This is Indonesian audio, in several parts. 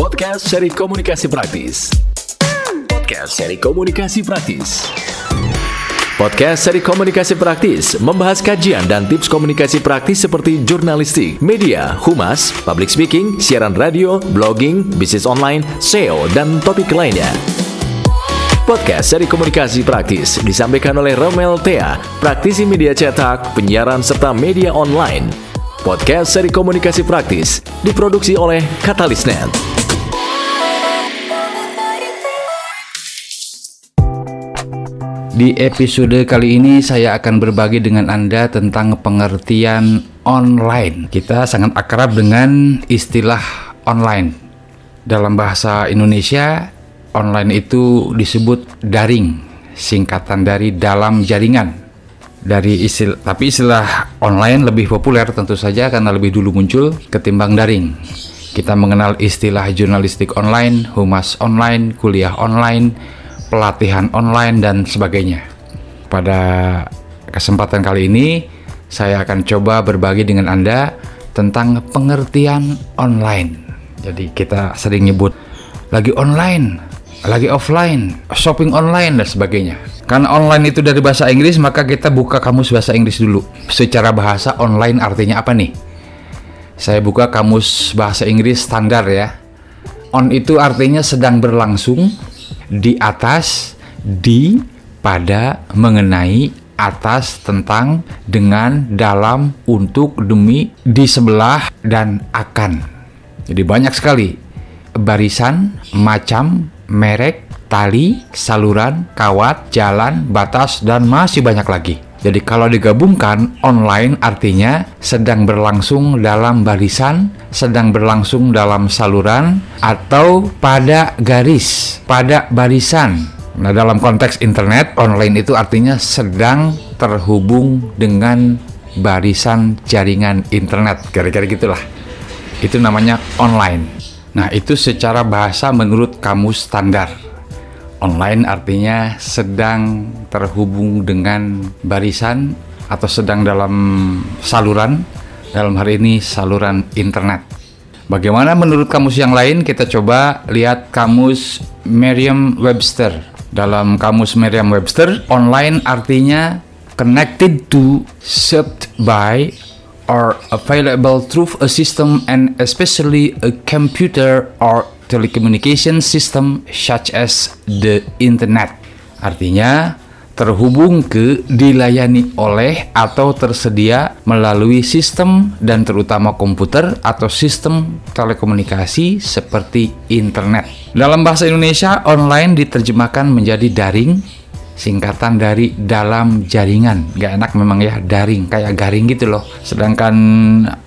Podcast seri komunikasi praktis. Podcast seri komunikasi praktis. Podcast seri komunikasi praktis membahas kajian dan tips komunikasi praktis seperti jurnalistik, media, humas, public speaking, siaran radio, blogging, bisnis online, SEO, dan topik lainnya. Podcast seri komunikasi praktis disampaikan oleh Romel Thea, praktisi media cetak, penyiaran, serta media online. Podcast seri komunikasi praktis diproduksi oleh Katalisnet. Di episode kali ini saya akan berbagi dengan Anda tentang pengertian online. Kita sangat akrab dengan istilah online. Dalam bahasa Indonesia, online itu disebut daring, singkatan dari dalam jaringan. Dari istilah, tapi istilah online lebih populer tentu saja karena lebih dulu muncul ketimbang daring. Kita mengenal istilah jurnalistik online, humas online, kuliah online, pelatihan online dan sebagainya. Pada kesempatan kali ini saya akan coba berbagi dengan Anda tentang pengertian online. Jadi kita sering nyebut lagi online, lagi offline, shopping online dan sebagainya. Karena online itu dari bahasa Inggris, maka kita buka kamus bahasa Inggris dulu. Secara bahasa online artinya apa nih? Saya buka kamus bahasa Inggris standar ya. On itu artinya sedang berlangsung, di atas, di, pada, mengenai, atas, tentang, dengan, dalam, untuk, demi, di sebelah, dan akan. Jadi banyak sekali barisan, macam, merek, tali, saluran, kawat, jalan, batas, dan masih banyak lagi. Jadi kalau digabungkan, online artinya sedang berlangsung dalam barisan, sedang berlangsung dalam saluran, atau pada garis, pada barisan. Nah dalam konteks internet, online itu artinya sedang terhubung dengan barisan jaringan internet. Kira-kira gitulah. Itu namanya online. Nah itu secara bahasa menurut kamus standar. Online artinya sedang terhubung dengan barisan atau sedang dalam saluran, dalam hari ini saluran internet. Bagaimana menurut kamus yang lain? Kita coba lihat kamus Merriam-Webster. Dalam kamus Merriam-Webster, online artinya connected to, served by, or available through a system and especially a computer or telecommunication system such as the internet. Artinya terhubung ke, dilayani oleh atau tersedia melalui sistem dan terutama komputer atau sistem telekomunikasi seperti internet. Dalam bahasa Indonesia, online diterjemahkan menjadi daring, singkatan dari dalam jaringan. Gak enak memang ya, daring, kayak garing gitu loh. Sedangkan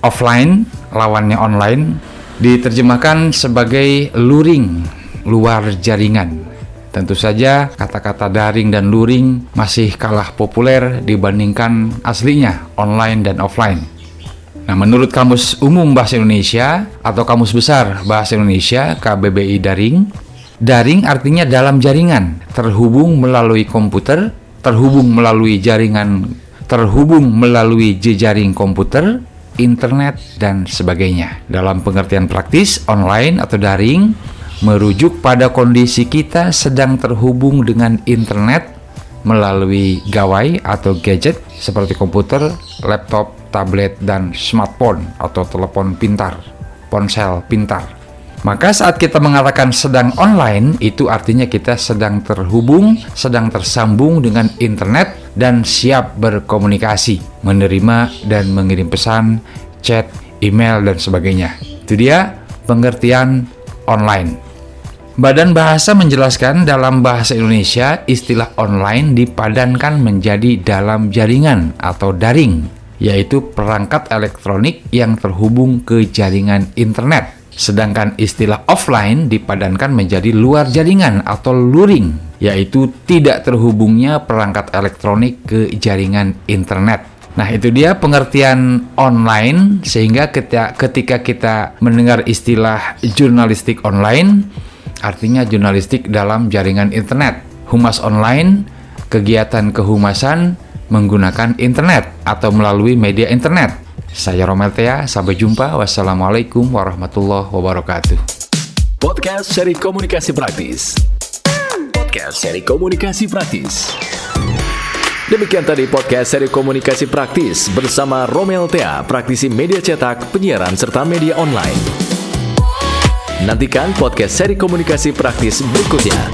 offline, lawannya online, diterjemahkan sebagai luring, luar jaringan. Tentu saja kata-kata daring dan luring masih kalah populer dibandingkan aslinya online dan offline. Nah, menurut Kamus Umum Bahasa Indonesia atau Kamus Besar Bahasa Indonesia KBBI Daring, daring artinya dalam jaringan, terhubung melalui komputer, terhubung melalui jaringan, terhubung melalui jejaring komputer, internet, dan sebagainya. Dalam pengertian praktis, online atau daring merujuk pada kondisi kita sedang terhubung dengan internet melalui gawai atau gadget seperti komputer, laptop, tablet, dan smartphone atau telepon pintar, ponsel pintar. Maka saat kita mengatakan sedang online, itu artinya kita sedang terhubung, sedang tersambung dengan internet dan siap berkomunikasi, menerima dan mengirim pesan, chat, email, dan sebagainya. Itu dia pengertian online. Badan Bahasa menjelaskan dalam bahasa Indonesia istilah online dipadankan menjadi dalam jaringan atau daring, yaitu perangkat elektronik yang terhubung ke jaringan internet. Sedangkan istilah offline dipadankan menjadi luar jaringan atau luring, yaitu tidak terhubungnya perangkat elektronik ke jaringan internet. Nah, itu dia pengertian online sehingga ketika kita mendengar istilah jurnalistik online artinya jurnalistik dalam jaringan internet. Humas online, kegiatan kehumasan menggunakan internet atau melalui media internet. Saya Romel Thea, sampai jumpa. Wassalamualaikum warahmatullahi wabarakatuh. Podcast seri komunikasi praktis. Podcast seri komunikasi praktis. Demikian tadi podcast seri komunikasi praktis bersama Romel Tea, praktisi media cetak, penyiaran, serta media online. Nantikan podcast seri komunikasi praktis berikutnya.